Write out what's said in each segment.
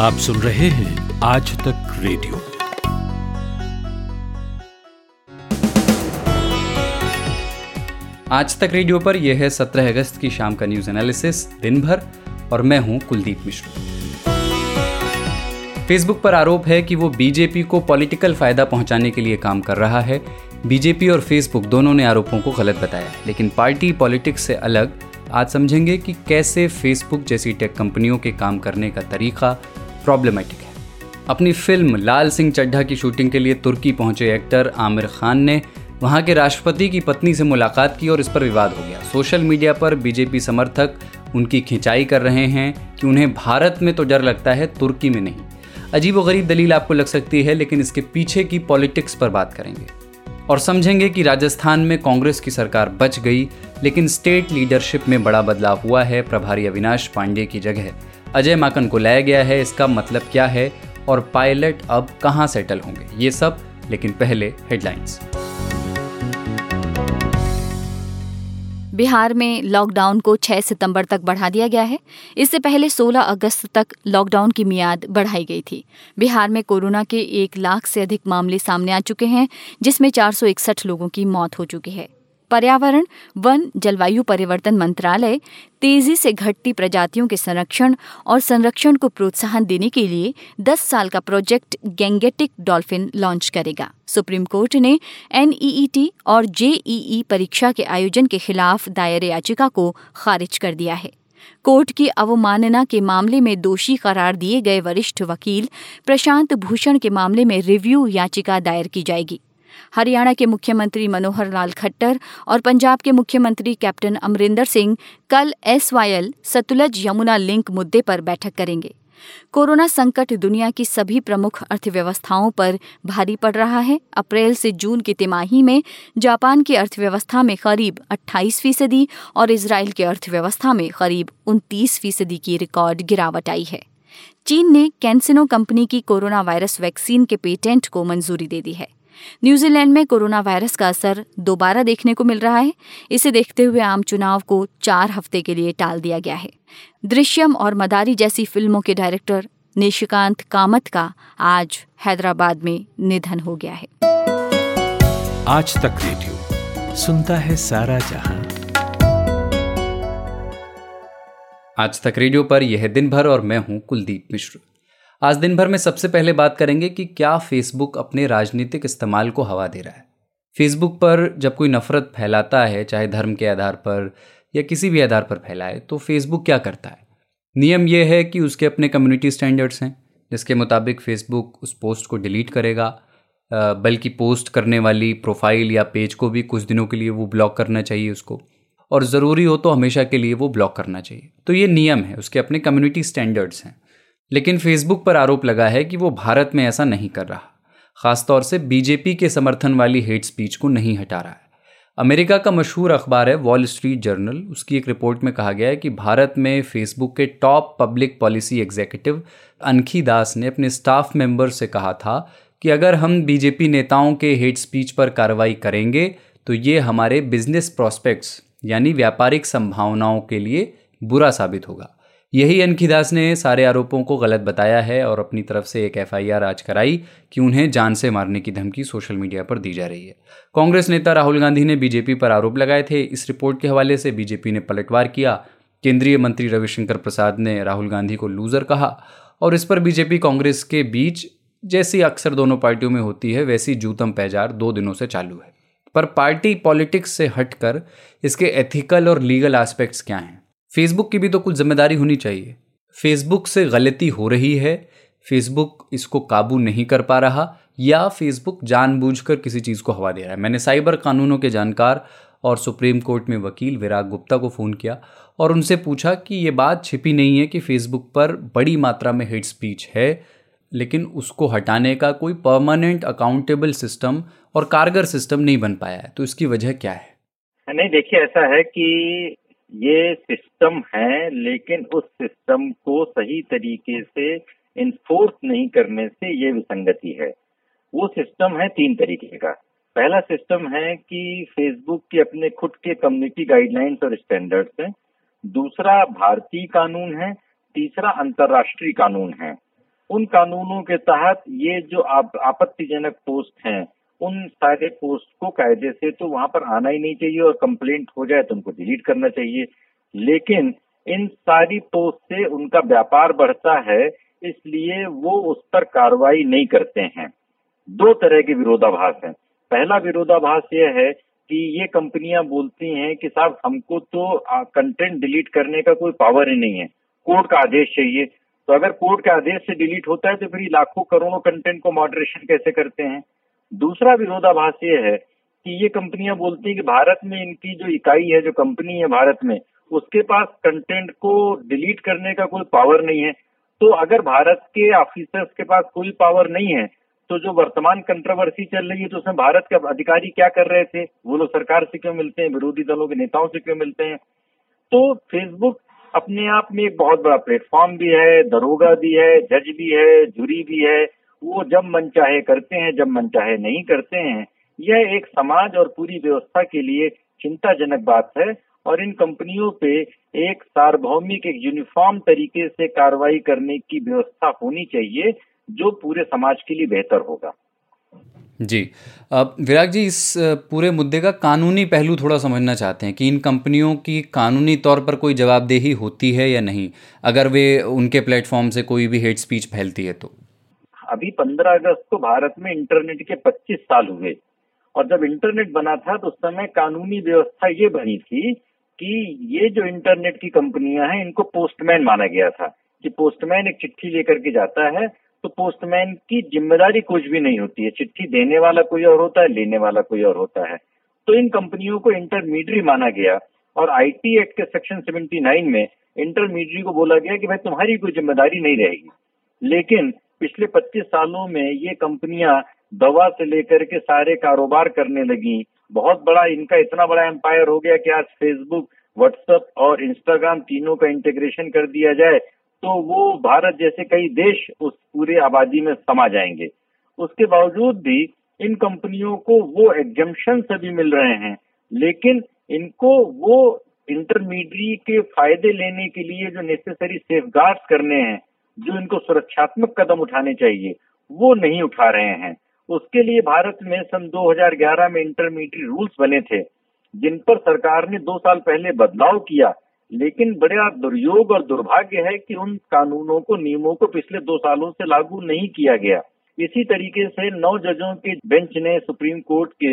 आप सुन रहे हैं आज तक रेडियो। आज तक रेडियो पर यह है 17 अगस्त की शाम का न्यूज़ एनालिसिस दिन भर और मैं हूँ कुलदीप मिश्र। फेसबुक पर आरोप है कि वो बीजेपी को पॉलिटिकल फ़ायदा पहुँचाने के लिए काम कर रहा है। बीजेपी और फेसबुक दोनों ने आरोपों को गलत बताया, लेकिन पार्टी पॉलिटिक्स से अलग। आज समझेंगे कि कैसे फेसबुक जैसी टेक कंपनियों के काम करने का तरीका प्रॉब्लमेटिक है। अपनी फ़िल्म लाल सिंह चड्ढा की शूटिंग के लिए तुर्की पहुँचे एक्टर आमिर खान ने वहाँ के राष्ट्रपति की पत्नी से मुलाकात की और इस पर विवाद हो गया। सोशल मीडिया पर बीजेपी समर्थक उनकी खिंचाई कर रहे हैं कि उन्हें भारत में तो डर लगता है, तुर्की में नहीं। अजीब व गरीब दलील आपको लग सकती है, लेकिन इसके पीछे की पॉलिटिक्स पर बात करेंगे। और समझेंगे कि राजस्थान में कांग्रेस की सरकार बच गई, लेकिन स्टेट लीडरशिप में बड़ा बदलाव हुआ है। प्रभारी अविनाश पांडे की जगह अजय माकन को लाया गया है, इसका मतलब क्या है और पायलट अब कहाँ सेटल होंगे? ये सब, लेकिन पहले हेडलाइंस। बिहार में लॉकडाउन को 6 सितंबर तक बढ़ा दिया गया है। इससे पहले 16 अगस्त तक लॉकडाउन की मियाद बढ़ाई गई थी। बिहार में कोरोना के एक लाख से अधिक मामले सामने आ चुके हैं, जिसमें चार सौ इकसठ लोगों की मौत हो चुकी है। पर्यावरण, वन, जलवायु परिवर्तन मंत्रालय, तेज़ी से घटती प्रजातियों के संरक्षण और संरक्षण को प्रोत्साहन देने के लिए 10 साल का प्रोजेक्ट गैंगेटिक डॉल्फिन लॉन्च करेगा। सुप्रीम कोर्ट ने एनईईटी और जेईई परीक्षा के आयोजन के खिलाफ दायर याचिका को खारिज कर दिया है। कोर्ट की अवमानना के मामले में दोषी करार दिए गए वरिष्ठ वकील प्रशांत भूषण के मामले में रिव्यू याचिका दायर की जाएगी। हरियाणा के मुख्यमंत्री मनोहर लाल खट्टर और पंजाब के मुख्यमंत्री कैप्टन अमरिंदर सिंह कल एस सतलज यमुना लिंक मुद्दे पर बैठक करेंगे। कोरोना संकट दुनिया की सभी प्रमुख अर्थव्यवस्थाओं पर भारी पड़ रहा है। अप्रैल से जून की तिमाही में जापान की अर्थव्यवस्था में करीब 28 फ़ीसदी और इसराइल की अर्थव्यवस्था में करीब 29 फ़ीसदी की रिकॉर्ड गिरावट आई है। चीन ने कैंसिनो कंपनी की कोरोना वायरस वैक्सीन के पेटेंट को मंजूरी दे दी है। न्यूजीलैंड में कोरोना वायरस का असर दोबारा देखने को मिल रहा है। इसे देखते हुए आम चुनाव को चार हफ़्ते के लिए टाल दिया गया है। दृश्यम और मदारी जैसी फ़िल्मों के डायरेक्टर निशिकांत कामत का आज हैदराबाद में निधन हो गया है। आज तक रेडियो, सुनता है सारा जहाँ। आज तक रेडियो पर यह दिन भर और मैं हूँ कुलदीप मिश्र। आज दिन भर में सबसे पहले बात करेंगे कि क्या फेसबुक अपने राजनीतिक इस्तेमाल को हवा दे रहा है। फेसबुक पर जब कोई नफरत फैलाता है, चाहे धर्म के आधार पर या किसी भी आधार पर फैलाए तो फेसबुक क्या करता है? नियम यह है कि उसके अपने कम्युनिटी स्टैंडर्ड्स हैं, जिसके मुताबिक फेसबुक उस पोस्ट को डिलीट करेगा। बल्कि पोस्ट करने वाली प्रोफ़ाइल या पेज को भी कुछ दिनों के लिए वो ब्लॉक करना चाहिए उसको। और ज़रूरी हो तो हमेशा के लिए वो ब्लॉक करना चाहिए। तो ये नियम है, उसके अपने कम्युनिटी स्टैंडर्ड्स हैं। लेकिन फेसबुक पर आरोप लगा है कि वो भारत में ऐसा नहीं कर रहा। खासतौर से बीजेपी के समर्थन वाली हेट स्पीच को नहीं हटा रहा है। अमेरिका का मशहूर अखबार है वॉल स्ट्रीट जर्नल। उसकी एक रिपोर्ट में कहा गया है कि भारत में फेसबुक के top public policy executive Ankhi Das ने अपने स्टाफ मेंबर से कहा था कि अगर हम बीजेपी नेताओं के हेट स्पीच पर कार्रवाई करेंगे तो ये हमारे बिज़नेस प्रॉस्पेक्ट्स, यानी व्यापारिक संभावनाओं के लिए बुरा साबित होगा। यही अनखीदास ने सारे आरोपों को गलत बताया है और अपनी तरफ़ से एक एफआईआर आज कराई कि उन्हें जान से मारने की धमकी सोशल मीडिया पर दी जा रही है। कांग्रेस नेता राहुल गांधी ने बीजेपी पर आरोप लगाए थे। इस रिपोर्ट के हवाले से बीजेपी ने पलटवार किया। केंद्रीय मंत्री रविशंकर प्रसाद ने राहुल गांधी को लूजर कहा और इस पर बीजेपी कांग्रेस के बीच जैसी अक्सर दोनों पार्टियों में होती है, वैसी जूतम पैजार दो दिनों से चालू है। पर पार्टी पॉलिटिक्स से हटकर इसके एथिकल और लीगल एस्पेक्ट्स क्या हैं? फेसबुक की भी तो कुछ ज़िम्मेदारी होनी चाहिए। फेसबुक से गलती हो रही है फेसबुक इसको काबू नहीं कर पा रहा, या फेसबुक जानबूझकर किसी चीज़ को हवा दे रहा है। मैंने साइबर कानूनों के जानकार और सुप्रीम कोर्ट में वकील विराग गुप्ता को फ़ोन किया और उनसे पूछा कि ये बात छिपी नहीं है कि फेसबुक पर बड़ी मात्रा में हेट स्पीच है, लेकिन उसको हटाने का कोई परमानेंट अकाउंटेबल सिस्टम और कारगर सिस्टम नहीं बन पाया है। तो इसकी वजह क्या है? नहीं, देखिए, ऐसा है कि ये सिस्टम है लेकिन उस सिस्टम को सही तरीके से इन्फोर्स नहीं करने से ये विसंगति है। वो सिस्टम है तीन तरीके का। पहला सिस्टम है कि फेसबुक के अपने खुद के कम्युनिटी गाइडलाइंस और स्टैंडर्ड्स हैं। दूसरा भारतीय कानून है। तीसरा अंतर्राष्ट्रीय कानून है। उन कानूनों के तहत ये जो आप, आपत्तिजनक पोस्ट हैं उन सारे पोस्ट को कायदे से तो वहाँ पर आना ही नहीं चाहिए और कंप्लेंट हो जाए तो उनको डिलीट करना चाहिए। लेकिन इन सारी पोस्ट से उनका व्यापार बढ़ता है, इसलिए वो उस पर कार्रवाई नहीं करते हैं। दो तरह के विरोधाभास हैं। पहला विरोधाभास यह है कि ये कंपनियाँ बोलती हैं कि साहब, हमको तो कंटेंट डिलीट करने का कोई पावर ही नहीं है। कोर्ट का आदेश चाहिए। तो अगर कोर्ट के आदेश से डिलीट होता है तो फिर लाखों करोड़ों कंटेंट को मॉडरेशन कैसे करते हैं? दूसरा विरोधाभास ये है कि ये कंपनियाँ बोलती हैं कि भारत में इनकी जो इकाई है, जो कंपनी है भारत में, उसके पास कंटेंट को डिलीट करने का कोई पावर नहीं है। तो अगर भारत के ऑफिसर्स के पास कोई पावर नहीं है तो जो वर्तमान कंट्रोवर्सी चल रही है तो उसमें भारत के अधिकारी क्या कर रहे थे? वो लोग सरकार से क्यों मिलते हैं? विरोधी दलों के नेताओं से क्यों मिलते हैं? तो फेसबुक अपने आप में एक बहुत बड़ा प्लेटफॉर्म भी है, दरोगा भी है जज भी है जूरी भी है। वो जब मन चाहे करते हैं, जब मन चाहे नहीं करते हैं। यह एक समाज और पूरी व्यवस्था के लिए चिंताजनक बात है और इन कंपनियों पे एक सार्वभौमिक, एक यूनिफॉर्म तरीके से कार्रवाई करने की व्यवस्था होनी चाहिए, जो पूरे समाज के लिए बेहतर होगा। जी। विराग जी, इस पूरे मुद्दे का कानूनी पहलू थोड़ा समझना चाहते हैं कि इन कंपनियों की कानूनी तौर पर कोई जवाबदेही होती है या नहीं? अगर वे उनके प्लेटफॉर्म से कोई भी हेट स्पीच फैलती है तो। अभी 15 अगस्त को भारत में इंटरनेट के 25 साल हुए। और जब इंटरनेट बना था तो उस समय कानूनी व्यवस्था ये बनी थी कि ये जो इंटरनेट की कंपनियाँ हैं, इनको पोस्टमैन माना गया था। कि पोस्टमैन एक चिट्ठी लेकर के जाता है तो पोस्टमैन की ज़िम्मेदारी कुछ भी नहीं होती है। चिट्ठी देने वाला कोई और होता है, लेने वाला कोई और होता है। तो इन कंपनियों को इंटरमीडियरी माना गया। और आईटी एक्ट के सेक्शन 79 में इंटरमीडियरी को बोला गया कि भाई तुम्हारी कोई ज़िम्मेदारी नहीं रहेगी। लेकिन पिछले 25 सालों में ये कंपनियाँ दवा से लेकर के सारे कारोबार करने लगी। बहुत बड़ा, इनका इतना बड़ा एम्पायर हो गया कि आज फेसबुक व्हाट्सएप और इंस्टाग्राम तीनों का इंटीग्रेशन कर दिया जाए तो वो भारत जैसे कई देश उस पूरे आबादी में समा जाएँगे। उसके बावजूद भी इन कंपनियों को वो एग्जम्पन सभी मिल रहे हैं, लेकिन इनको वो इंटरमीडिएट के फ़ायदे लेने के लिए जो नेसेसरी सेफ़ करने हैं जो इनको सुरक्षात्मक कदम उठाने चाहिए, वो नहीं उठा रहे हैं। उसके लिए भारत में सन 2011 में इंटरमीडिएट रूल्स बने थे, जिन पर सरकार ने दो साल पहले बदलाव किया। लेकिन बड़ा दुर्योग और दुर्भाग्य है कि उन कानूनों को, नियमों को पिछले दो सालों से लागू नहीं किया गया। इसी तरीके से नौ जजों के बेंच ने सुप्रीम कोर्ट के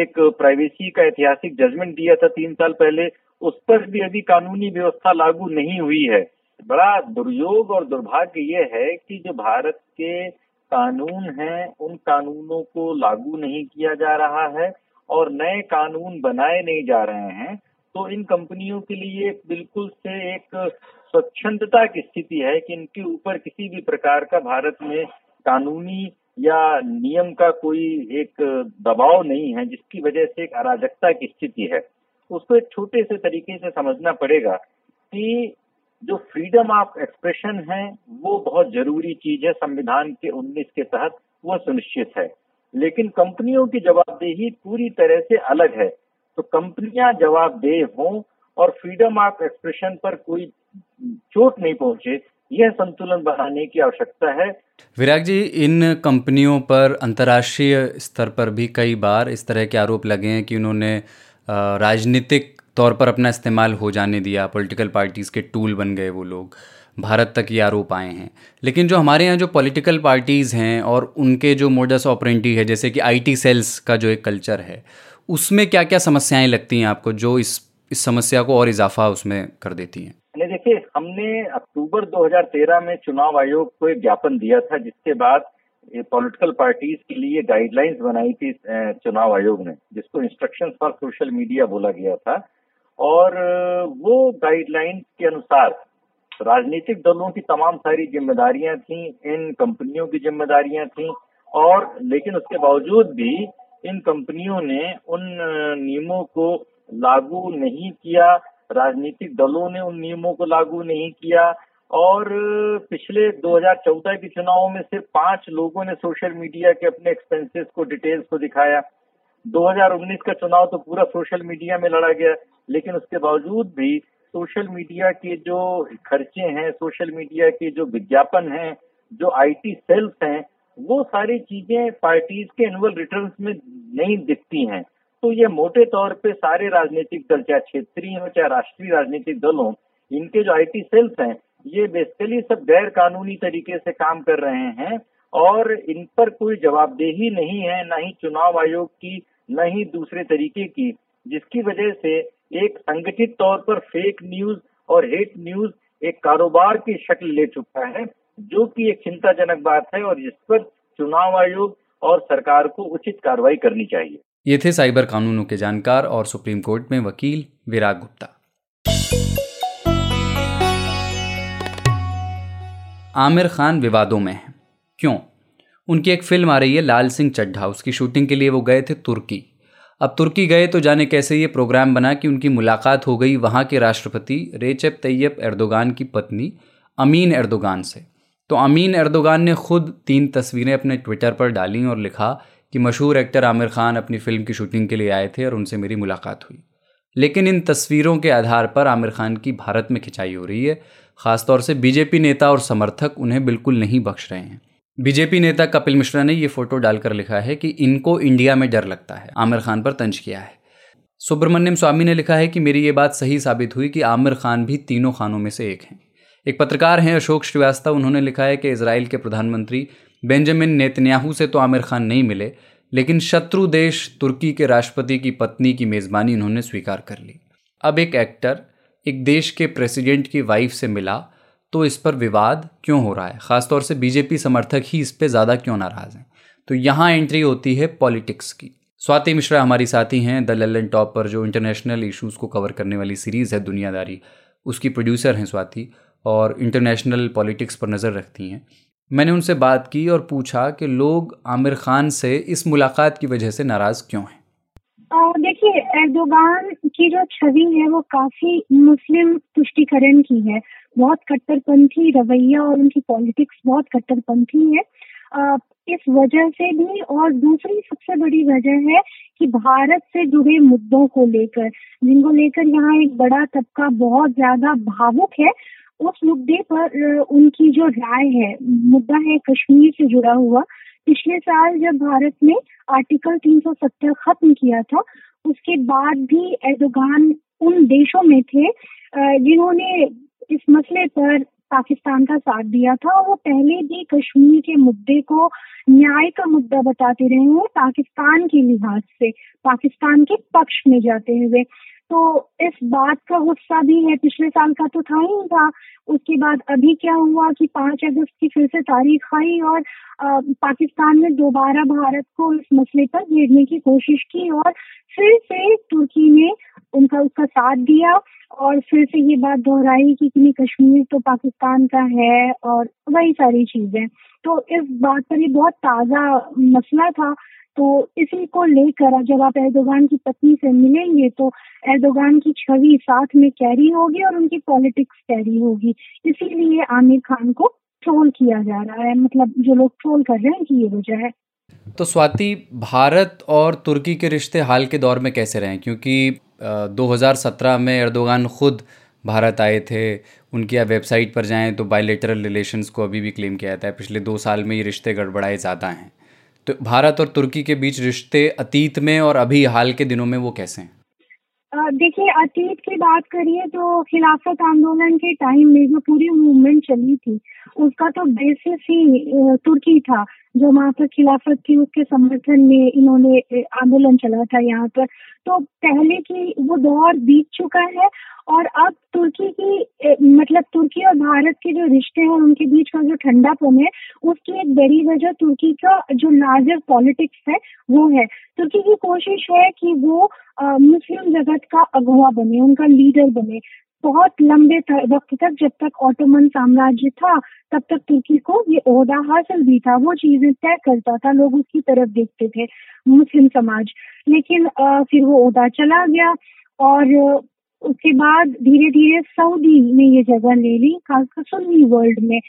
एक प्राइवेसी का ऐतिहासिक जजमेंट दिया था तीन साल पहले। उस पर भी अभी कानूनी व्यवस्था लागू नहीं हुई है। बड़ा दुर्योग और दुर्भाग्य ये है कि जो भारत के कानून हैं, उन कानूनों को लागू नहीं किया जा रहा है और नए कानून बनाए नहीं जा रहे हैं तो इन कंपनियों के लिए बिल्कुल से एक स्वच्छंदता की स्थिति है कि इनके ऊपर किसी भी प्रकार का भारत में कानूनी या नियम का कोई एक दबाव नहीं है, जिसकी वजह से एक अराजकता की स्थिति है। उसको एक छोटे से तरीके से समझना पड़ेगा कि जो फ्रीडम ऑफ़ एक्सप्रेशन है, वो बहुत ज़रूरी चीज़ है संविधान के 19 के तहत, वो सुनिश्चित है। लेकिन कंपनियों की जवाबदेही पूरी तरह से अलग है। तो कंपनियाँ जवाबदेह हों और फ्रीडम ऑफ़ एक्सप्रेशन पर कोई चोट नहीं पहुँचे, यह संतुलन बनाने की आवश्यकता है। विराग जी, इन कंपनियों पर अंतर्राष्ट्रीय स्तर पर भी कई बार इस तरह के आरोप लगे हैं कि उन्होंने राजनीतिक तौर पर अपना इस्तेमाल हो जाने दिया पॉलिटिकल पार्टीज़ के टूल बन गए वो लोग। भारत तक ये आरोप आए हैं। लेकिन जो हमारे यहाँ जो पॉलिटिकल पार्टीज़ हैं और उनके जो मोडस ऑपरेंटी है, जैसे कि आईटी सेल्स का जो एक कल्चर है, उसमें क्या क्या समस्याएँ लगती हैं आपको जो इस इस समस्या को और इजाफा उसमें कर देती हैं? देखिए, हमने अक्टूबर 2013 में चुनाव आयोग को एक ज्ञापन दिया था, जिसके बाद पॉलिटिकल पार्टीज़ के लिए गाइडलाइंस बनाई थी चुनाव आयोग ने, जिसको इंस्ट्रक्शंस फॉर सोशल मीडिया बोला गया था। और, वो गाइडलाइंस के अनुसार राजनीतिक दलों की तमाम सारी जिम्मेदारियाँ थी, इन कंपनियों की जिम्मेदारियाँ थी, और लेकिन उसके बावजूद भी इन कंपनियों ने उन, नियमों को लागू नहीं किया, राजनीतिक दलों ने उन नियमों को लागू नहीं किया, और पिछले 2014 के चुनावों में सिर्फ़ पाँच लोगों ने सोशल मीडिया के अपने एक्सपेंसेस को डिटेल्स को दिखाया। 2019 का चुनाव तो पूरा सोशल मीडिया में लड़ा गया, लेकिन उसके बावजूद भी सोशल मीडिया के जो खर्चे हैं, सोशल मीडिया के जो विज्ञापन हैं, जो आईटी सेल्स हैं, वो सारी चीज़ें पार्टीज़ के एनुअल रिटर्न्स में नहीं दिखती हैं। तो ये मोटे तौर पे सारे राजनीतिक दल, चाहे क्षेत्रीय हो, चाहे राष्ट्रीय राजनीतिक दल हो, इनके जो आईटी सेल्स हैं, ये बेसिकली सब गैर कानूनी तरीके से काम कर रहे हैं और इन पर कोई जवाबदेही नहीं है, ना ही चुनाव आयोग की न ही दूसरे तरीके की, जिसकी वजह से एक संगठित तौर पर फेक न्यूज़ और हेट न्यूज़ एक कारोबार की शक्ल ले चुका है, जो कि एक चिंताजनक बात है और जिस पर चुनाव आयोग और सरकार को उचित कार्रवाई करनी चाहिए। ये थे साइबर कानूनों के जानकार और सुप्रीम कोर्ट में वकील विराग गुप्ता। आमिर खान विवादों में है। क्यों? उनकी एक फ़िल्म आ रही है लाल सिंह चड्ढा। उसकी शूटिंग के लिए वो गए थे तुर्की। अब तुर्की गए तो जाने कैसे ये प्रोग्राम बना कि उनकी मुलाकात हो गई वहाँ के राष्ट्रपति रेचप तैयब एर्दोगान की पत्नी अमीन एर्दोगान से। तो अमीन एर्दोगान ने खुद तीन तस्वीरें अपने ट्विटर पर डाली और लिखा कि मशहूर एक्टर आमिर खान अपनी फ़िल्म की शूटिंग के लिए आए थे और उनसे मेरी मुलाकात हुई। लेकिन इन तस्वीरों के आधार पर आमिर खान की भारत में खिंचाई हो रही है। खासतौर से बीजेपी नेता और समर्थक उन्हें बिल्कुल नहीं बख्श रहे हैं। बीजेपी नेता कपिल मिश्रा ने यह फ़ोटो डालकर लिखा है कि इनको इंडिया में डर लगता है। आमिर खान पर तंज किया है। सुब्रमण्यम स्वामी ने लिखा है कि मेरी ये बात सही साबित हुई कि आमिर खान भी तीनों खानों में से एक हैं। एक पत्रकार हैं अशोक श्रीवास्तव, उन्होंने लिखा है कि इसराइल के प्रधानमंत्री बेंजामिन नेतन्याहू से तो आमिर खान नहीं मिले, लेकिन शत्रु देश तुर्की के राष्ट्रपति की पत्नी की मेज़बानी उन्होंने स्वीकार कर ली। अब एक एक्टर, एक देश के प्रेसिडेंट की वाइफ से मिला तो इस पर विवाद क्यों हो रहा है? ख़ासतौर से बीजेपी समर्थक ही इस पर ज़्यादा क्यों नाराज़ हैं? तो यहाँ एंट्री होती है पॉलिटिक्स की। स्वाति मिश्रा हमारी साथी हैं द ललन टॉप पर जो इंटरनेशनल इश्यूज़ को कवर करने वाली सीरीज़ है, दुनियादारी। उसकी प्रोड्यूसर हैं स्वाति और इंटरनेशनल पॉलिटिक्स पर नज़र रखती हैं। मैंने उनसे बात की और पूछा कि लोग आमिर खान से इस मुलाकात की वजह से नाराज़ क्यों हैं? देखिए, एर्दोगान की जो छवि है, वो काफ़ी मुस्लिम तुष्टिकरण की है। बहुत कट्टरपंथी रवैया और उनकी पॉलिटिक्स बहुत कट्टरपंथी है। इस वजह से भी और दूसरी सबसे बड़ी वजह है कि भारत से जुड़े मुद्दों को लेकर, जिनको लेकर यहाँ एक बड़ा तबका बहुत ज़्यादा भावुक है, उस मुद्दे पर उनकी जो राय है, मुद्दा है कश्मीर से जुड़ा हुआ। पिछले साल जब भारत ने आर्टिकल 370 खत्म किया था, उसके बाद भी एर्दोगान उन देशों में थे जिन्होंने इस मसले पर पाकिस्तान का साथ दिया था। और वो पहले भी कश्मीर के मुद्दे को न्याय का मुद्दा बताते रहे हैं, पाकिस्तान के लिहाज से, पाकिस्तान के पक्ष में जाते हुए। तो इस बात का गुस्सा भी है पिछले साल का तो था ही था। उसके बाद अभी क्या हुआ कि पाँच अगस्त की फिर से तारीख आई और आ, पाकिस्तान ने दोबारा भारत को इस मसले पर घेरने की कोशिश की और फिर से तुर्की ने उनका उसका साथ दिया और फिर से ये बात दोहराई कि नहीं कश्मीर तो पाकिस्तान का है और वही सारी चीज़ें। तो इस बात पर ये बहुत ताज़ा मसला था तो इसी को लेकर जब आप एर्दोगान की पत्नी से मिलेंगे तो एर्दोगान की छवि साथ में कैरी होगी और उनकी पॉलिटिक्स कैरी होगी। इसीलिए आमिर खान को ट्रोल किया जा रहा है। मतलब जो लोग ट्रोल कर रहे हैं कि ये वजह है। तो स्वाति, भारत और तुर्की के रिश्ते हाल के दौर में कैसे रहे? क्योंकि 2017 में एर्दोगान खुद भारत आए थे, उनकी आप वेबसाइट पर जाएँ तो बायलेटरल रिलेशंस को अभी भी क्लेम किया जाता है। पिछले दो साल में ये रिश्ते गड़बड़ाए ज़्यादा हैं। तो भारत और तुर्की के बीच रिश्ते अतीत में और अभी हाल के दिनों में वो कैसे हैं? देखिए, अतीत की बात करिए तो खिलाफत आंदोलन के टाइम में जो पूरी मूवमेंट चली थी, उसका तो बेसिस ही तुर्की था, जो वहाँ पर खिलाफत थी उसके समर्थन में इन्होंने आंदोलन चला था यहाँ पर। तो पहले की वो दौर बीत चुका है और अब तुर्की की मतलब तुर्की और भारत के जो रिश्ते हैं उनके बीच का जो ठंडा ठंडापन है उसकी एक बड़ी वजह तुर्की का जो लार्जर पॉलिटिक्स है वो है। तुर्की की कोशिश है कि वो मुस्लिम जगत का अगुआ बने उनका लीडर बने। बहुत लंबे वक्त तक जब तक ऑटोमन साम्राज्य था तब तक तुर्की को ये ओहदा हासिल भी था। वो चीज़ें तय करता था लोग उसकी तरफ़ देखते थे मुस्लिम समाज। लेकिन आ, फिर वो ओहदा चला गया और उसके बाद धीरे धीरे सऊदी ने ये जगह ले ली खासकर सुन्नी वर्ल्ड में।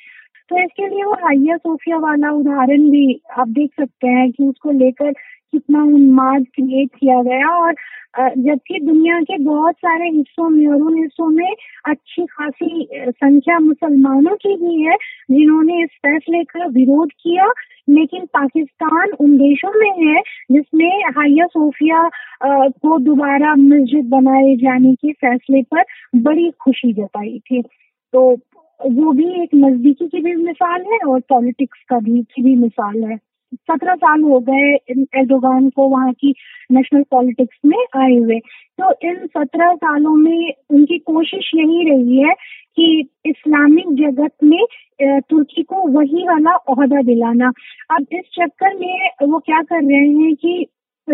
तो इसके लिए वो हाइया सोफिया वाला उदाहरण भी आप देख सकते हैं कि उसको लेकर कितना उन्माद क्रिएट किया गया और जबकि दुनिया के बहुत सारे हिस्सों में और उन हिस्सों में अच्छी खासी संख्या मुसलमानों की भी है जिन्होंने इस फैसले का विरोध किया। लेकिन पाकिस्तान उन देशों में है जिसमें हाइया सोफिया को दोबारा मस्जिद बनाए जाने के फैसले पर बड़ी खुशी जताई थी। तो वो भी एक नजदीकी की भी मिसाल है और पॉलिटिक्स का भी, की भी मिसाल है। सत्रह साल हो गए एर्दोगान को वहाँ की नेशनल पॉलिटिक्स में आए हुए। तो इन सत्रह सालों में उनकी कोशिश यही रही है कि इस्लामिक जगत में तुर्की को वही वाला अहदा दिलाना। अब इस चक्कर में वो क्या कर रहे हैं कि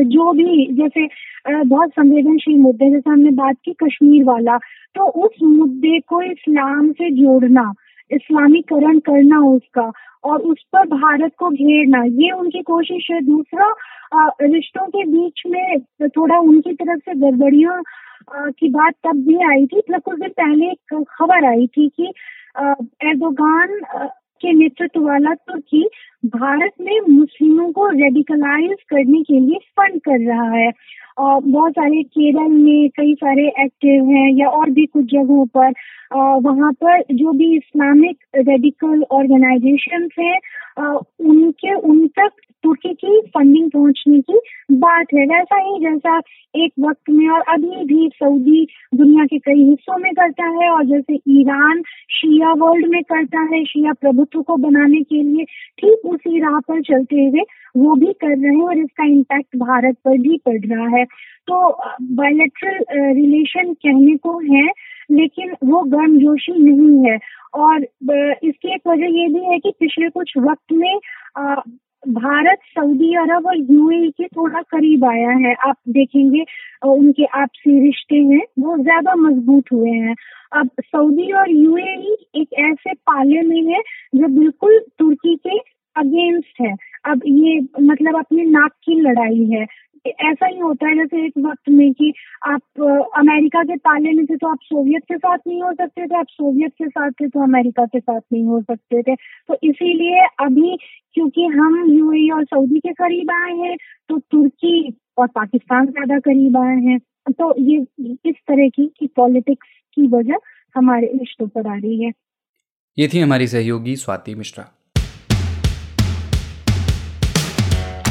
जो भी जैसे बहुत संवेदनशील मुद्दे, जैसे हमने बात की कश्मीर वाला तो उस मुद्दे को इस्लाम से जोड़ना, इस्लामीकरण करना उसका, और उस पर भारत को घेरना, ये उनकी कोशिश है। दूसरा रिश्तों के बीच में थोड़ा उनकी तरफ़ से गड़बड़ियों की बात तब भी आई थी मतलब कुछ दिन पहले एक खबर आई थी कि एर्दोगान के नेतृत्व वाला तुर्की भारत में मुस्लिमों को रेडिकलाइज करने के लिए फंड कर रहा है। और बहुत सारे केरल में कई सारे एक्टिव हैं या और भी कुछ जगहों पर वहाँ पर जो भी इस्लामिक रेडिकल ऑर्गेनाइजेशन हैं उनके, उन तक तुर्की की फंडिंग पहुँचने की बात है। वैसा ही जैसा एक वक्त में और अभी भी सऊदी दुनिया के कई हिस्सों में करता है और जैसे ईरान शिया वर्ल्ड में करता है, शिया प्रभुत्व को बनाने के लिए, ठीक उसी राह पर चलते हुए वो भी कर रहे हैं और इसका इम्पैक्ट भारत पर भी पड़ रहा है। तो बायोलेट्रल रिलेशन कहने को है, लेकिन वो गर्मजोशी नहीं है। और इसकी एक वजह ये भी है कि पिछले कुछ वक्त में भारत, सऊदी अरब और यूएई के थोड़ा करीब आया है। आप देखेंगे उनके आपसी रिश्ते हैं, वो ज़्यादा मज़बूत हुए हैं। अब सऊदी और यूएई एक ऐसे पाले में है जो बिल्कुल तुर्की के अगेंस्ट है। अब ये मतलब अपने नाक की लड़ाई है। ऐसा ही होता है जैसे एक वक्त में कि आप अमेरिका के पाले में थे तो आप सोवियत के साथ नहीं हो सकते थे, आप सोवियत के साथ थे तो अमेरिका के साथ नहीं हो सकते थे। तो इसीलिए अभी क्योंकि हम यूएई और सऊदी के करीब आए हैं तो तुर्की और पाकिस्तान ज़्यादा करीब आए हैं। तो ये इस तरह की की पॉलिटिक्स की वजह हमारे रिश्तों पर आ रही है। ये थी हमारी सहयोगी स्वाति मिश्रा।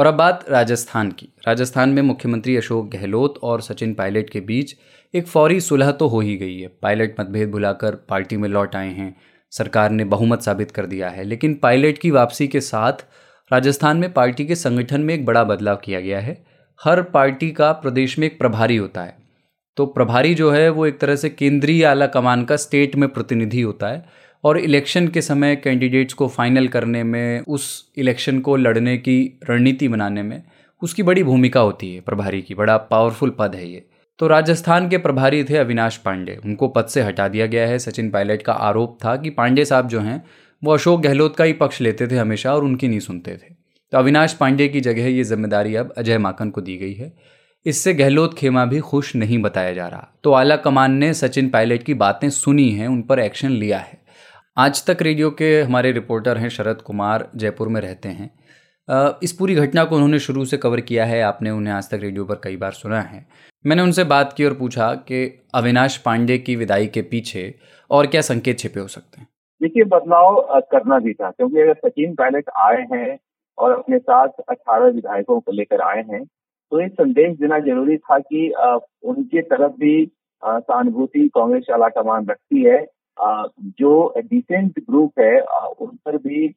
और अब बात राजस्थान की। राजस्थान में मुख्यमंत्री अशोक गहलोत और सचिन पायलट के बीच एक फौरी सुलह तो हो ही गई है। पायलट मतभेद भुलाकर पार्टी में लौट आए हैं। सरकार ने बहुमत साबित कर दिया है, लेकिन पायलट की वापसी के साथ राजस्थान में पार्टी के संगठन में एक बड़ा बदलाव किया गया है। हर पार्टी का प्रदेश में एक प्रभारी होता है। तो प्रभारी जो है, वो एक तरह से केंद्रीय आला कमान का स्टेट में प्रतिनिधि होता है। और इलेक्शन के समय कैंडिडेट्स को फाइनल करने में, उस इलेक्शन को लड़ने की रणनीति बनाने में उसकी बड़ी भूमिका होती है, प्रभारी की। बड़ा पावरफुल पद है ये। तो राजस्थान के प्रभारी थे अविनाश पांडे। उनको पद से हटा दिया गया है। सचिन पायलट का आरोप था कि पांडे साहब जो हैं, वो अशोक गहलोत का ही पक्ष लेते थे हमेशा और उनकी नहीं सुनते थे। तो अविनाश पांडे की जगह ये ज़िम्मेदारी अब अजय माकन को दी गई है। इससे गहलोत खेमा भी खुश नहीं बताया जा रहा। तो आला कमान ने सचिन पायलट की बातें सुनी हैं, उन पर एक्शन लिया है। आज तक रेडियो के हमारे रिपोर्टर हैं शरद कुमार, जयपुर में रहते हैं। इस पूरी घटना को उन्होंने शुरू से कवर किया है, आपने उन्हें आज तक रेडियो पर कई बार सुना है। मैंने उनसे बात की और पूछा कि अविनाश पांडे की विदाई के पीछे और क्या संकेत छिपे हो सकते हैं? देखिए, बदलाव करना भी था, क्योंकि अगर सचिन पायलट आए हैं और अपने साथ अठारह विधायकों को लेकर आए हैं तो ये संदेश देना ज़रूरी था कि उनके तरफ़ भी सहानुभूति कांग्रेस आला कमान रखती है। जो डिसेंट ग्रुप है उन पर भी,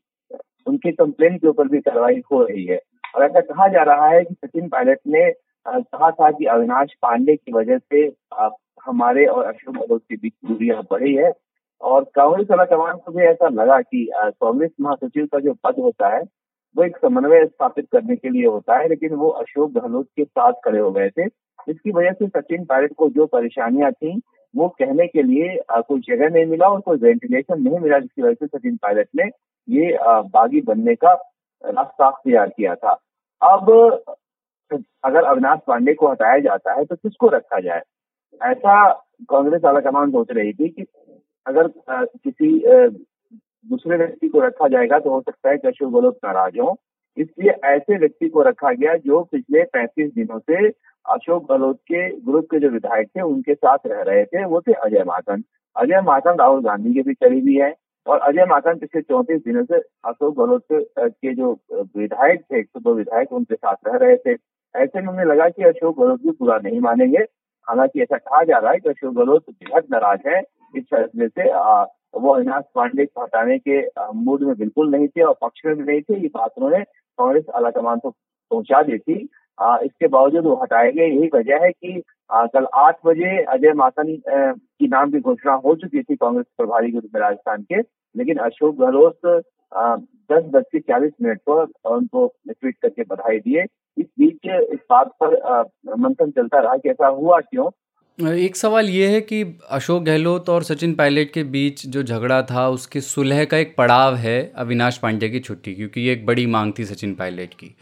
उनके कंप्लेन के ऊपर भी कार्रवाई हो रही है। और ऐसा कहा जा रहा है कि सचिन पायलट ने कहा था कि अविनाश पांडे की वजह से हमारे और अशोक गहलोत के बीच दूरियाँ बढ़ी है। और कांग्रेस कमान को भी ऐसा लगा कि कांग्रेस महासचिव का जो पद होता है, वो एक समन्वय स्थापित करने के लिए होता है, लेकिन वो अशोक गहलोत के साथ खड़े हो गए थे। इसकी वजह से सचिन पायलट को जो परेशानियाँ थी वो कहने के लिए कोई जगह नहीं मिला और कोई वेंटिलेशन नहीं मिला, जिसकी वजह से सचिन पायलट ने ये बागी बनने का रास्ता तैयार किया था। अब, अगर अविनाश पांडे को हटाया जाता है तो किसको रखा जाए? ऐसा कांग्रेस आला कमान सोच रही थी कि अगर किसी दूसरे व्यक्ति को रखा जाएगा तो हो सकता है कि अशोक गहलोत नाराज़ हो। इसलिए ऐसे व्यक्ति को रखा गया जो पिछले 35 दिनों से अशोक गहलोत के ग्रुप के जो विधायक थे, उनके साथ रह रहे थे, वो थे अजय माकन। अजय माकन राहुल गांधी के भी करीबी है और अजय माकन पिछले चौंतीस दिनों से अशोक गहलोत के जो विधायक थे, एक सौ दो विधायक उनके साथ रह रहे थे। ऐसे में उन्हें लगा कि अशोक गहलोत भी पूरा नहीं मानेंगे। हालाँकि ऐसा कहा जा रहा है कि अशोक गहलोत बेहद नाराज़ है। इस फैसले से वो अविनाश पांडे को हटाने के मूड में बिल्कुल नहीं थे और पक्ष में भी नहीं थे। ये बात उन्होंने कांग्रेस आलाकमान को पहुँचा दी थी। इसके बावजूद वो हटाए गए यही वजह है कि कल आठ बजे अजय मातन की नाम की घोषणा हो चुकी थी कांग्रेस प्रभारी के रूप में राजस्थान के, लेकिन अशोक गहलोत दस बज के चालीस मिनट पर उनको ट्वीट करके बधाई दिए। इस बीच इस बात पर मंथन चलता रहा कि ऐसा हुआ क्यों? एक सवाल ये है कि अशोक गहलोत और सचिन पायलट के बीच जो झगड़ा था, उसके सुलह का एक पड़ाव है अविनाश पांडे की छुट्टी, क्योंकि ये एक बड़ी मांग थी सचिन पायलट की।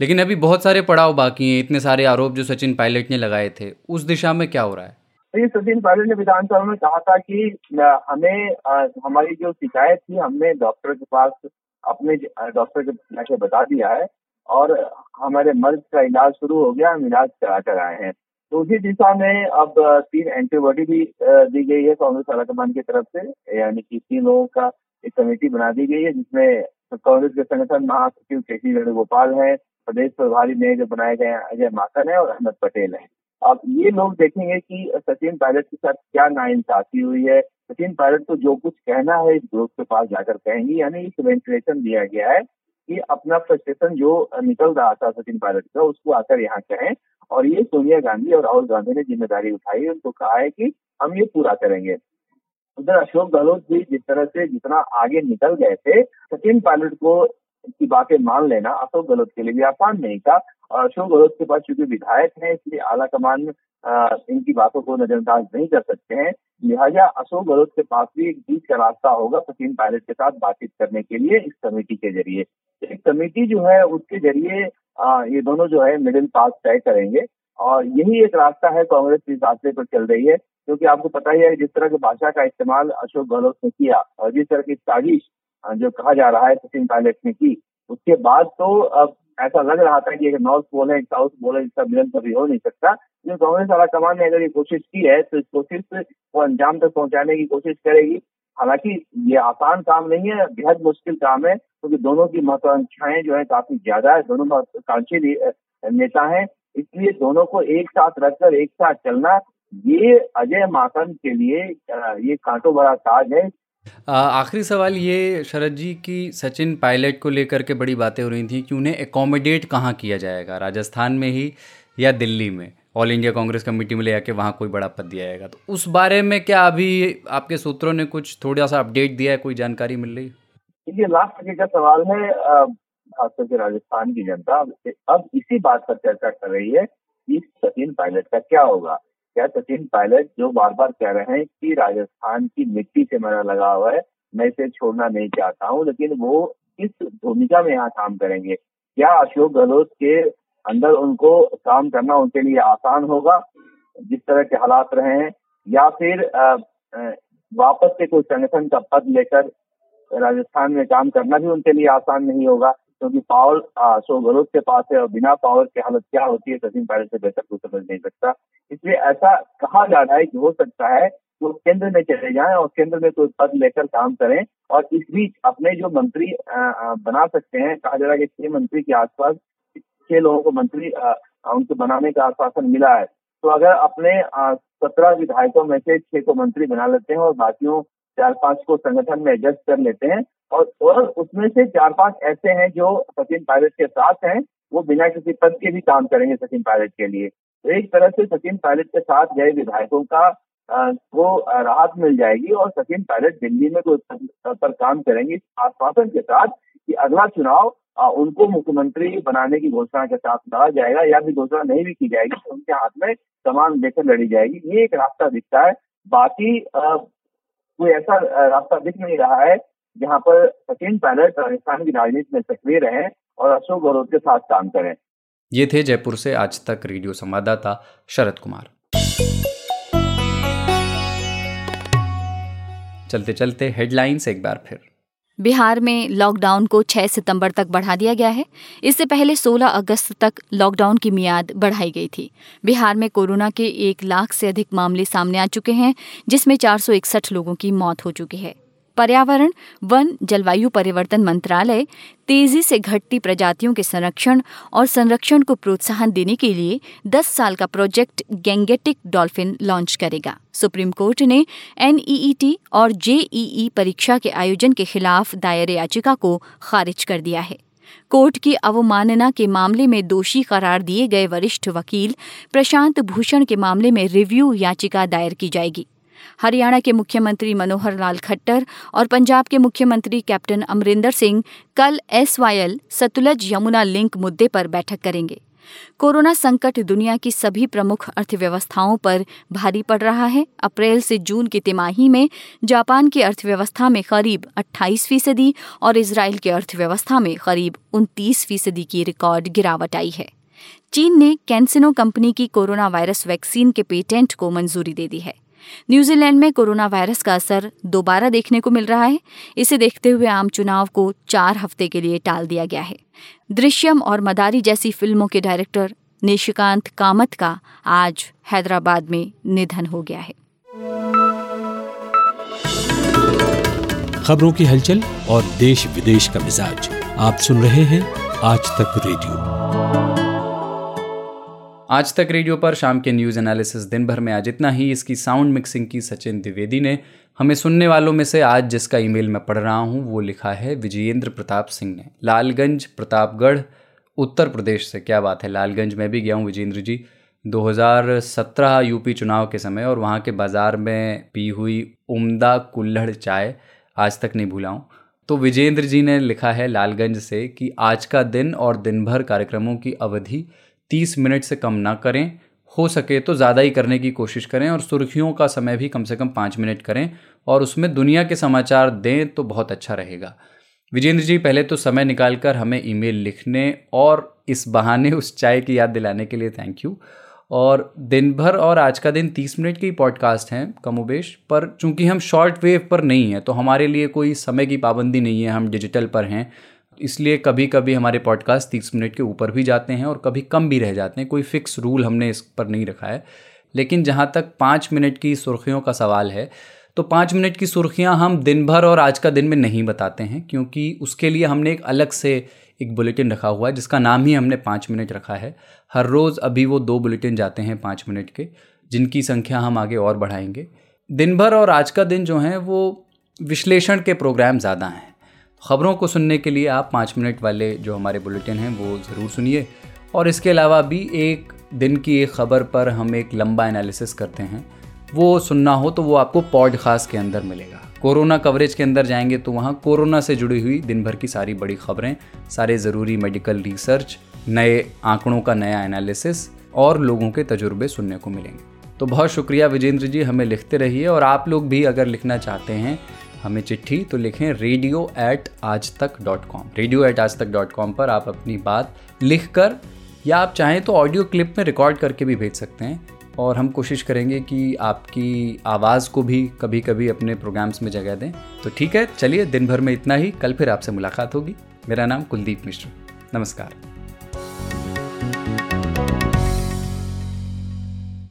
लेकिन अभी बहुत सारे पड़ाव बाकी हैं, इतने सारे आरोप जो सचिन पायलट ने लगाए थे, उस दिशा में क्या हो रहा है? सचिन पायलट ने विधानसभा में कहा था कि हमें हमारी जो शिकायत थी, हमने डॉक्टर के पास अपने डॉक्टर के जाके बता दिया है और हमारे मर्ज का इलाज शुरू हो गया, हम इलाज करा कर आए हैं। तो उसी दिशा में अब तीन एंटीबॉडी भी दी गई है कांग्रेस आलाकमान की तरफ़ से, यानी कि तीन लोगों का एक कमेटी बना दी गई है, जिसमें कांग्रेस के संगठन महासचिव के सी वेणुगोपाल है प्रदेश प्रभारी में जो बनाए गए अजय माकन है और अहमद पटेल है। अब ये लोग देखेंगे कि सचिन पायलट के साथ क्या नाइंसाफी हुई है। सचिन पायलट को जो कुछ कहना है, इस ग्रुप के पास जाकर कहेंगे। यानी एक वेंटिलेशन दिया गया है कि अपना फ्रस्ट्रेशन जो निकल रहा था सचिन पायलट का, उसको आकर यहाँ कहें। और ये सोनिया गांधी और राहुल गांधी ने ज़िम्मेदारी उठाई, उनको कहा है कि हम ये पूरा करेंगे। उधर अशोक गहलोत भी जिस तरह से जितना आगे निकल गए थे, सचिन पायलट को की बातें मान लेना, अशोक गहलोत के लिए भी आसान नहीं था। और अशोक गहलोत के पास चूँकि विधायक है, इसलिए आला कमान इनकी बातों को नजरअंदाज नहीं कर सकते हैं। लिहाजा अशोक गहलोत के पास भी एक बीच का रास्ता होगा सचिन पायलट के साथ बातचीत करने के लिए इस कमेटी के ज़रिए। एक कमेटी जो है, उसके ज़रिए ये दोनों जो है मिडिल पास तय करेंगे। और यही एक रास्ता है कांग्रेस इस रास्ते पर चल रही है। क्योंकि आपको पता ही है, जिस तरह की भाषा का इस्तेमाल अशोक गहलोत ने किया, और जिस तरह की साजिश जो कहा जा रहा है सचिन पायलट ने की उसके बाद तो अब ऐसा लग रहा था कि एक नॉर्थ पोल है एक साउथ पोल है जिसका मिलन कभी हो नहीं सकता। लेकिन कांग्रेस वाला कमान ने अगर ये कोशिश की है तो इस कोशिश को अंजाम तक पहुँचाने की कोशिश करेगी। हालाँकि ये आसान काम नहीं है, बेहद मुश्किल काम है, क्योंकि तो दोनों की महत्वाकांक्षाएँ जो है काफ़ी ज़्यादा है, दोनों महत्वाकांक्षी नेता है। इसलिए दोनों को एक साथ रखकर, एक साथ चलना, ये अजय माकन के लिए ये कांटो बड़ा ताज है। आखिरी सवाल ये, शरद जी, की सचिन पायलट को लेकर के बड़ी बातें हो रही थी कि उन्हें एकोमोडेट कहाँ किया जाएगा? राजस्थान में ही या दिल्ली में? ऑल इंडिया कांग्रेस कमेटी में ले आके वहाँ कोई बड़ा पद दिया जाएगा। तो उस बारे में क्या अभी आपके सूत्रों ने कुछ थोड़ा सा अपडेट दिया है? कोई जानकारी मिल रही? ये लास्ट का सवाल है खासतौर से राजस्थान की जनता, अब इसी बात पर चर्चा कर रही है कि सचिन पायलट का क्या होगा। क्या सचिन पायलट जो बार बार कह रहे हैं कि राजस्थान की मिट्टी से मेरा लगा हुआ है, मैं इसे छोड़ना नहीं चाहता हूँ, लेकिन वो किस भूमिका में यहाँ काम करेंगे। क्या अशोक गहलोत के अंदर उनको काम करना उनके लिए आसान होगा, जिस तरह के हालात रहे हैं, या फिर वापस से कोई संगठन का पद लेकर राजस्थान में काम करना भी उनके लिए आसान नहीं होगा? क्योंकि पावर सो गहलोत के पास है और बिना पावर की हालत क्या होती है, सचिन पायलट से बेहतर कोई समझ नहीं सकता। इसलिए ऐसा कहा जा रहा है कि हो सकता है वो केंद्र में चले जाएँ और केंद्र में कोई पद लेकर काम करें और इस बीच अपने जो मंत्री बना सकते हैं, कहा जा रहा है कि छह मंत्री के आसपास, छह लोगों को मंत्री उनको बनाने का आश्वासन मिला है। तो अगर अपने सत्रह विधायकों में से छह को मंत्री बना लेते हैं और बाकियों चार पाँच को संगठन में एडजस्ट कर लेते हैं और, उसमें से चार पाँच ऐसे हैं जो सचिन पायलट के साथ हैं वो बिना किसी पद के भी काम करेंगे सचिन पायलट के लिए। तो एक तरह से सचिन पायलट के साथ गए विधायकों का को राहत मिल जाएगी और सचिन पायलट दिल्ली में कोई पर काम करेंगे आश्वासन के साथ कि अगला चुनाव उनको मुख्यमंत्री बनाने की घोषणा के साथ लड़ा जाएगा या भी घोषणा नहीं भी की जाएगी तो उनके हाथ में समान देकर लड़ी जाएगी। ये एक रास्ता दिखता है। बाकी कोई ऐसा रास्ता दिख नहीं रहा है जहाँ पर सचिन पायलट राजस्थान की राजनीति में सक्रिय रहे और अशोक गहलोत के साथ काम करें। ये थे जयपुर से आज तक रेडियो संवाददाता शरद कुमार। चलते चलते हेडलाइंस एक बार फिर। बिहार में लॉकडाउन को 6 सितंबर तक बढ़ा दिया गया है। इससे पहले 16 अगस्त तक लॉकडाउन की मियाद बढ़ाई गई थी। बिहार में कोरोना के एक लाख से अधिक मामले सामने आ चुके हैं जिसमें चार सौ इकसठ लोगों की मौत हो चुकी है। पर्यावरण, वन, जलवायु परिवर्तन मंत्रालय तेज़ी से घटती प्रजातियों के संरक्षण और संरक्षण को प्रोत्साहन देने के लिए 10 साल का प्रोजेक्ट गैंगेटिक डॉल्फिन लॉन्च करेगा। सुप्रीम कोर्ट ने एनईईटी और जेईई परीक्षा के आयोजन के खिलाफ दायर याचिका को खारिज कर दिया है। कोर्ट की अवमानना के मामले में दोषी करार दिए गए वरिष्ठ वकील प्रशांत भूषण के मामले में रिव्यू याचिका दायर की जाएगी। हरियाणा के मुख्यमंत्री मनोहर लाल खट्टर और पंजाब के मुख्यमंत्री कैप्टन अमरिंदर सिंह कल एस सतलज यमुना लिंक मुद्दे पर बैठक करेंगे। कोरोना संकट दुनिया की सभी प्रमुख अर्थव्यवस्थाओं पर भारी पड़ रहा है। अप्रैल से जून की तिमाही में जापान की अर्थव्यवस्था में करीब 28 फ़ीसदी और इसराइल की अर्थव्यवस्था में करीब 29 फ़ीसदी की रिकॉर्ड गिरावट आई है। चीन ने कैंसिनो कंपनी की कोरोना वायरस वैक्सीन के पेटेंट को मंजूरी दे दी है। न्यूजीलैंड में कोरोना वायरस का असर दोबारा देखने को मिल रहा है। इसे देखते हुए आम चुनाव को चार हफ़्ते के लिए टाल दिया गया है। दृश्यम और मदारी जैसी फ़िल्मों के डायरेक्टर निशिकांत कामत का आज हैदराबाद में निधन हो गया है। खबरों की हलचल और देश विदेश का मिजाज आप सुन रहे हैं आज तक रेडियो। आज तक रेडियो पर, शाम के न्यूज़ एनालिसिस दिन भर में आज इतना ही। इसकी साउंड मिक्सिंग की सचिन द्विवेदी ने हमें सुनने वालों में से आज जिसका ईमेल मैं पढ़ रहा हूँ, वो लिखा है विजयेंद्र प्रताप सिंह ने। लालगंज, प्रतापगढ़, उत्तर प्रदेश से। क्या बात है, लालगंज में भी गया हूँ विजेंद्र जी। 2017 यूपी चुनाव के समय और वहाँ के बाज़ार में पी हुई उम्दा कुल्हड़ चाय आज तक नहीं भूला हूँ। तो विजेंद्र जी ने लिखा है लालगंज से कि आज का दिन और दिन भर कार्यक्रमों की अवधि तीस मिनट से कम ना करें। हो सके तो ज़्यादा ही करने की कोशिश करें और सुर्खियों का समय भी कम से कम पाँच मिनट करें और उसमें दुनिया के समाचार दें तो बहुत अच्छा रहेगा। विजेंद्र जी, पहले तो समय निकाल कर हमें ईमेल लिखने और इस बहाने उस चाय की याद दिलाने के लिए थैंक यू और दिन भर और आज का दिन तीस मिनट की पॉडकास्ट हैं कमोबेश पर चूँकि हम शॉर्ट वेव पर नहीं हैं तो हमारे लिए कोई समय की पाबंदी नहीं है, हम डिजिटल पर हैं। इसलिए कभी कभी हमारे पॉडकास्ट तीस मिनट के ऊपर भी जाते हैं और कभी कम भी रह जाते हैं, कोई फिक्स रूल हमने इस पर नहीं रखा है। लेकिन जहाँ तक पाँच मिनट की सुर्खियों का सवाल है तो पाँच मिनट की सुर्खियाँ हम दिन भर और आज का दिन में नहीं बताते हैं, क्योंकि उसके लिए हमने एक अलग से एक बुलेटिन रखा हुआ है, जिसका नाम ही हमने पाँच मिनट रखा है। हर रोज़ अभी वो दो बुलेटिन जाते हैं पाँच मिनट के, जिनकी संख्या हम आगे और बढ़ाएँगे। दिन भर और आज का दिन जो है, वो विश्लेषण के प्रोग्राम ज़्यादा हैं। खबरों को सुनने के लिए आप पाँच मिनट वाले जो हमारे बुलेटिन हैं, वो ज़रूर सुनिए। और इसके अलावा भी एक दिन की एक खबर पर हम एक लंबा एनालिसिस करते हैं। वो सुनना हो तो वो आपको पॉडकास्ट के अंदर मिलेगा। कोरोना कवरेज के अंदर जाएँगे तो वहाँ कोरोना से जुड़ी हुई दिन भर की सारी बड़ी खबरें, सारे ज़रूरी मेडिकल रिसर्च नए आंकड़ों का नया एनालिसिस और लोगों के तजुर्बे सुनने को मिलेंगे। तो बहुत शुक्रिया विजेंद्र जी, हमें लिखते रहिए और आप लोग भी अगर लिखना चाहते हैं हमें चिट्ठी तो लिखें रेडियो एट आज तक डॉट कॉम रेडियो एट आज तक डॉट कॉम पर आप अपनी बात लिख कर या आप चाहें तो ऑडियो क्लिप में रिकॉर्ड करके भी भेज सकते हैं, और हम कोशिश करेंगे कि आपकी आवाज़ को भी कभी कभी अपने प्रोग्राम्स में जगह दें। तो ठीक है, चलिए दिन भर में इतना ही, कल फिर आपसे मुलाकात होगी। मेरा नाम कुलदीप मिश्र। नमस्कार।